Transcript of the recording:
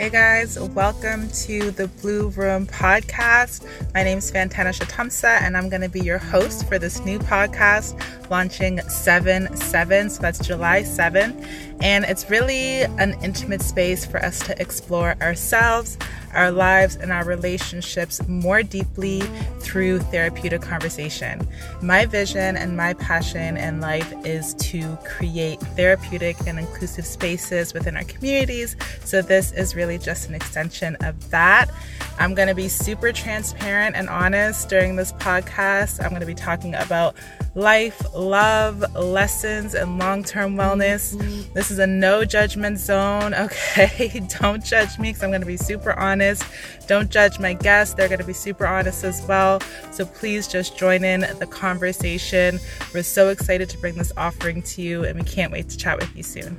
Hey guys, welcome to the Blue Room podcast. My name is Fantana Shatamsa, and I'm going to be your host for this new podcast launching 7 7. So that's July 7. And it's really an intimate space for us to explore ourselves, our lives, and our relationships more deeply through therapeutic conversation. My vision and my passion in life is to create therapeutic and inclusive spaces within our communities. So this is really just an extension of that. I'm going to be super transparent and honest during this podcast. I'm going to be talking about life, love, lessons, and long term wellness. Mm-hmm. This is a no judgment zone, okay? Don't judge me because I'm going to be super honest. Don't judge my guests, they're going to be super honest as well. So please just join in the conversation. We're so excited to bring this offering to you, and we can't wait to chat with you soon.